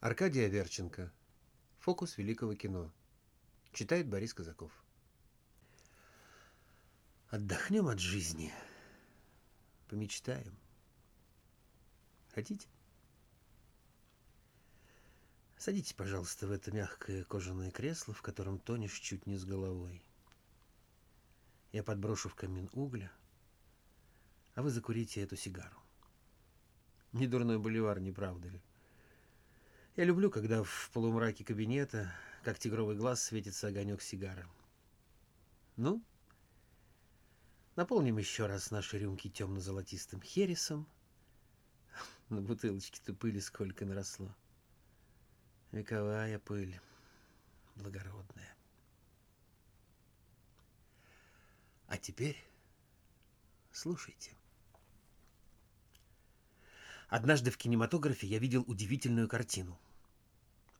Аркадий Аверченко. Фокус великого кино. Читает Борис Казаков. Отдохнем от жизни. Помечтаем. Хотите? Садитесь, пожалуйста, в это мягкое кожаное кресло, в котором тонешь чуть не с головой. Я подброшу в камин угля, а вы закурите эту сигару. Недурной боливар, не правда ли? Я люблю, когда в полумраке кабинета, как тигровый глаз, светится огонек сигары. Ну, наполним еще раз наши рюмки темно-золотистым хересом. На бутылочке-то пыли сколько наросло. Вековая пыль, благородная. А теперь слушайте. Однажды в кинематографе я видел удивительную картину.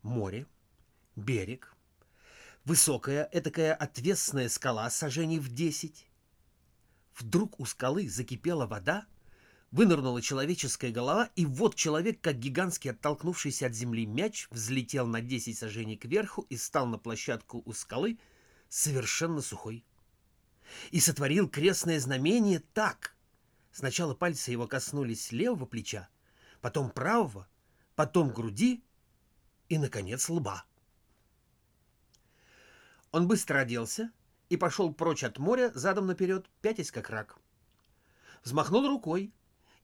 Море, берег, высокая, этакая отвесная скала сажений в десять. Вдруг у скалы закипела вода, вынырнула человеческая голова, и вот человек, как гигантский оттолкнувшийся от земли мяч, взлетел на десять сажений кверху и стал на площадку у скалы совершенно сухой. И сотворил крестное знамение так. Сначала пальцы его коснулись левого плеча, потом правого, потом груди и, наконец, лба. Он быстро оделся и пошел прочь от моря, задом наперед, пятясь как рак. Взмахнул рукой,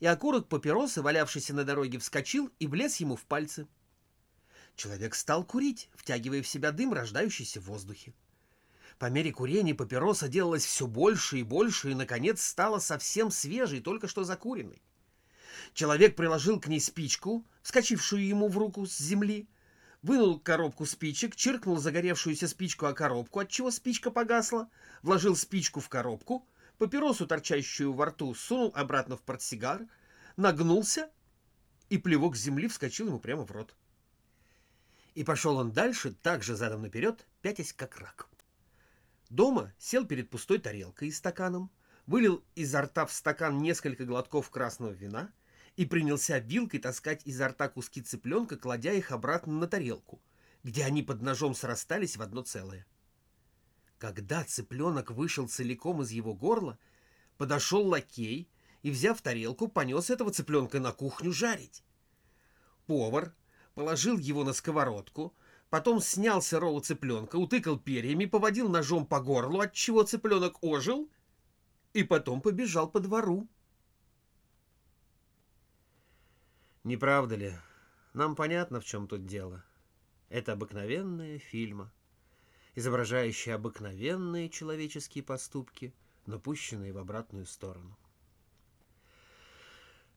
и окурок папиросы, валявшийся на дороге, вскочил и влез ему в пальцы. Человек стал курить, втягивая в себя дым, рождающийся в воздухе. По мере курения папироса делалась все больше и больше, и, наконец, стала совсем свежей, только что закуренной. Человек приложил к ней спичку, вскочившую ему в руку с земли, вынул коробку спичек, чиркнул загоревшуюся спичку о коробку, отчего спичка погасла, вложил спичку в коробку, папиросу, торчащую во рту, сунул обратно в портсигар, нагнулся, и плевок земли вскочил ему прямо в рот. И пошел он дальше, так же задом наперед, пятясь как рак. Дома сел перед пустой тарелкой и стаканом, вылил изо рта в стакан несколько глотков красного вина — и принялся вилкой таскать изо рта куски цыпленка, кладя их обратно на тарелку, где они под ножом срастались в одно целое. Когда цыпленок вышел целиком из его горла, подошел лакей и, взяв тарелку, понес этого цыпленка на кухню жарить. Повар положил его на сковородку, потом снял сырого цыпленка, утыкал перьями, поводил ножом по горлу, отчего цыпленок ожил, и потом побежал по двору. Не правда ли? Нам понятно, в чем тут дело. Это обыкновенная фильма, изображающая обыкновенные человеческие поступки, но пущенные в обратную сторону.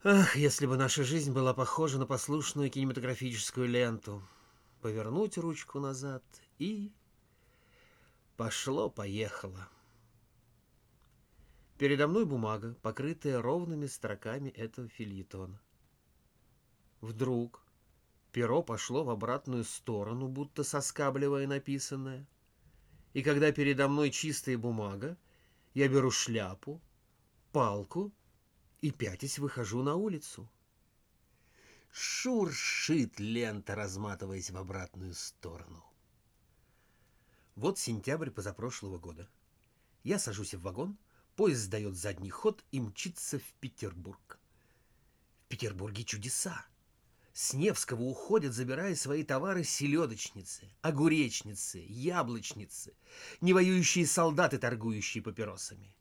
Ах, если бы наша жизнь была похожа на послушную кинематографическую ленту. Повернуть ручку назад и... Пошло-поехало. Передо мной бумага, покрытая ровными строками этого фильетона. Вдруг перо пошло в обратную сторону, будто соскабливая написанное. И когда передо мной чистая бумага, я беру шляпу, палку и пятясь выхожу на улицу. Шуршит лента, разматываясь в обратную сторону. Вот сентябрь позапрошлого года. Я сажусь в вагон, поезд сдает задний ход и мчится в Петербург. В Петербурге чудеса. С Невского уходят, забирая свои товары селедочницы, огуречницы, яблочницы, невоюющие солдаты, торгующие папиросами.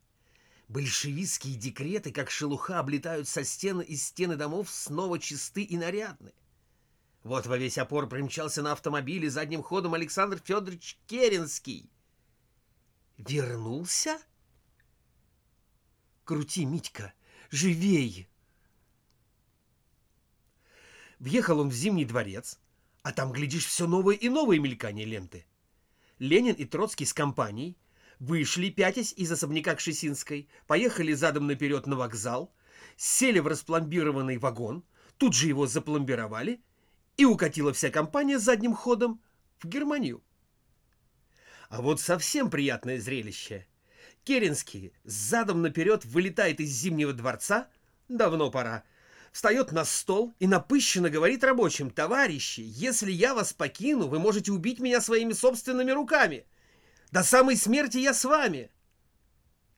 Большевистские декреты, как шелуха, облетают со стены и стены домов снова чисты и нарядны. Вот во весь опор примчался на автомобиле задним ходом Александр Федорович Керенский. Вернулся? Крути, Митька, живей! Въехал он в Зимний дворец, а там, глядишь, все новые и новые мелькания ленты. Ленин и Троцкий с компанией вышли, пятясь из особняка Кшесинской, поехали задом наперед на вокзал, сели в распломбированный вагон, тут же его запломбировали, и укатила вся компания задним ходом в Германию. А вот совсем приятное зрелище. Керенский задом наперед вылетает из Зимнего дворца, давно пора, встает на стол и напыщенно говорит рабочим, «Товарищи, если я вас покину, вы можете убить меня своими собственными руками. До самой смерти я с вами».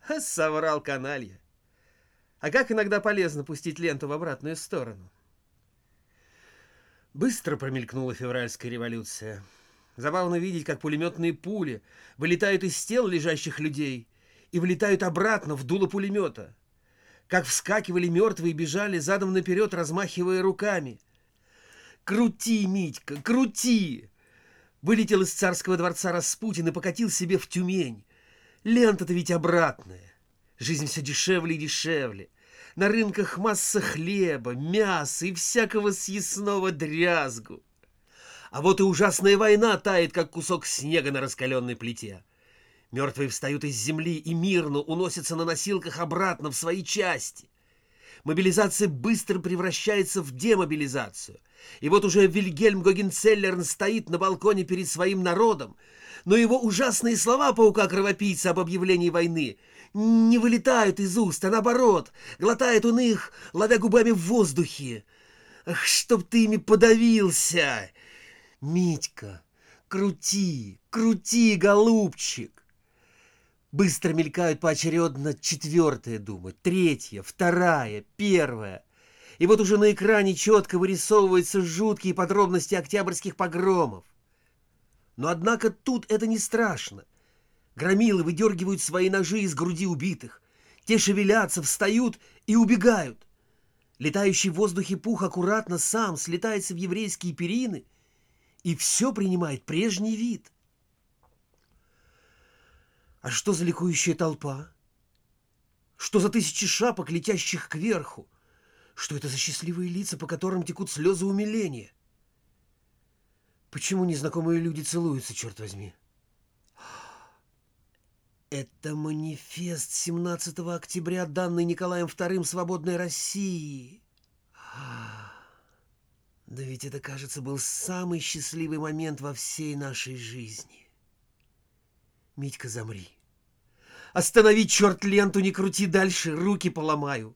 Ха, соврал каналья. А как иногда полезно пустить ленту в обратную сторону. Быстро промелькнула февральская революция. Забавно видеть, как пулеметные пули вылетают из тел лежащих людей и вылетают обратно в дуло пулемета. Как вскакивали мертвые и бежали задом наперед, размахивая руками. «Крути, Митька, крути!» Вылетел из царского дворца Распутин и покатил себе в Тюмень. Лента-то ведь обратная. Жизнь все дешевле и дешевле. На рынках масса хлеба, мяса и всякого съестного дрязгу. А вот и ужасная война тает, как кусок снега на раскаленной плите. Мертвые встают из земли и мирно уносятся на носилках обратно в свои части. Мобилизация быстро превращается в демобилизацию. И вот уже Вильгельм Гогенцеллерн стоит на балконе перед своим народом, но его ужасные слова паука-кровопийца об объявлении войны не вылетают из уст, а наоборот, глотает он их, ловя губами в воздухе. Ах, чтоб ты ими подавился! Митька, крути, крути, голубчик! Быстро мелькают поочередно четвертая дума, третья, вторая, первая. И вот уже на экране четко вырисовываются жуткие подробности октябрьских погромов. Но однако тут это не страшно. Громилы выдергивают свои ножи из груди убитых. Те шевелятся, встают и убегают. Летающий в воздухе пух аккуратно сам слетается в еврейские перины, и все принимает прежний вид. А что за ликующая толпа? Что за тысячи шапок, летящих кверху? Что это за счастливые лица, по которым текут слезы умиления? Почему незнакомые люди целуются, черт возьми? Это манифест 17 октября, данный Николаем II свободной России. Да ведь это, кажется, был самый счастливый момент во всей нашей жизни. Митька, замри. Останови, черт, ленту, не крути дальше, руки поломаю.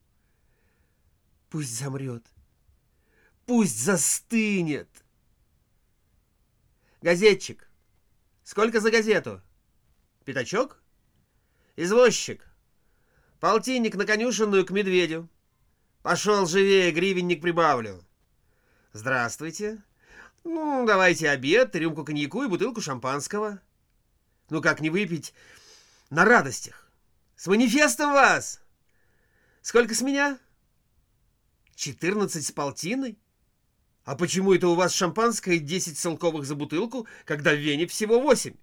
Пусть замрет. Пусть застынет. Газетчик. Сколько за газету? Пятачок? Извозчик. Полтинник на конюшенную к медведю. Пошел живее, гривенник прибавлю. Здравствуйте. Ну, давайте обед, рюмку коньяку и бутылку шампанского. Ну, как не выпить на радостях? С манифестом вас! Сколько с меня? Четырнадцать с полтиной? А почему это у вас шампанское десять целковых за бутылку, когда в Вене всего восемь?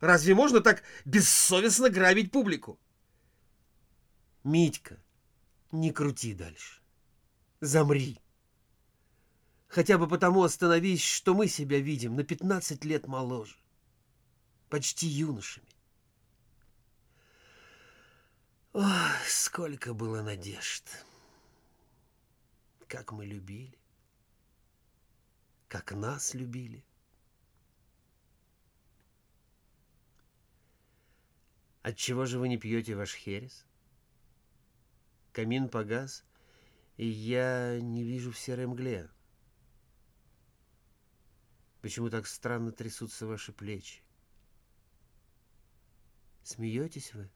Разве можно так бессовестно грабить публику? Митька, не крути дальше. Замри. Хотя бы потому остановись, что мы себя видим на пятнадцать лет моложе. Почти юношами. Ох, сколько было надежд. Как мы любили. Как нас любили. Отчего же вы не пьете ваш херес? Камин погас, и я не вижу в серой мгле. Почему так странно трясутся ваши плечи? Смеетесь вы?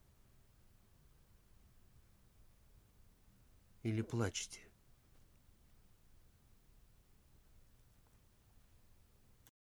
Или плачете?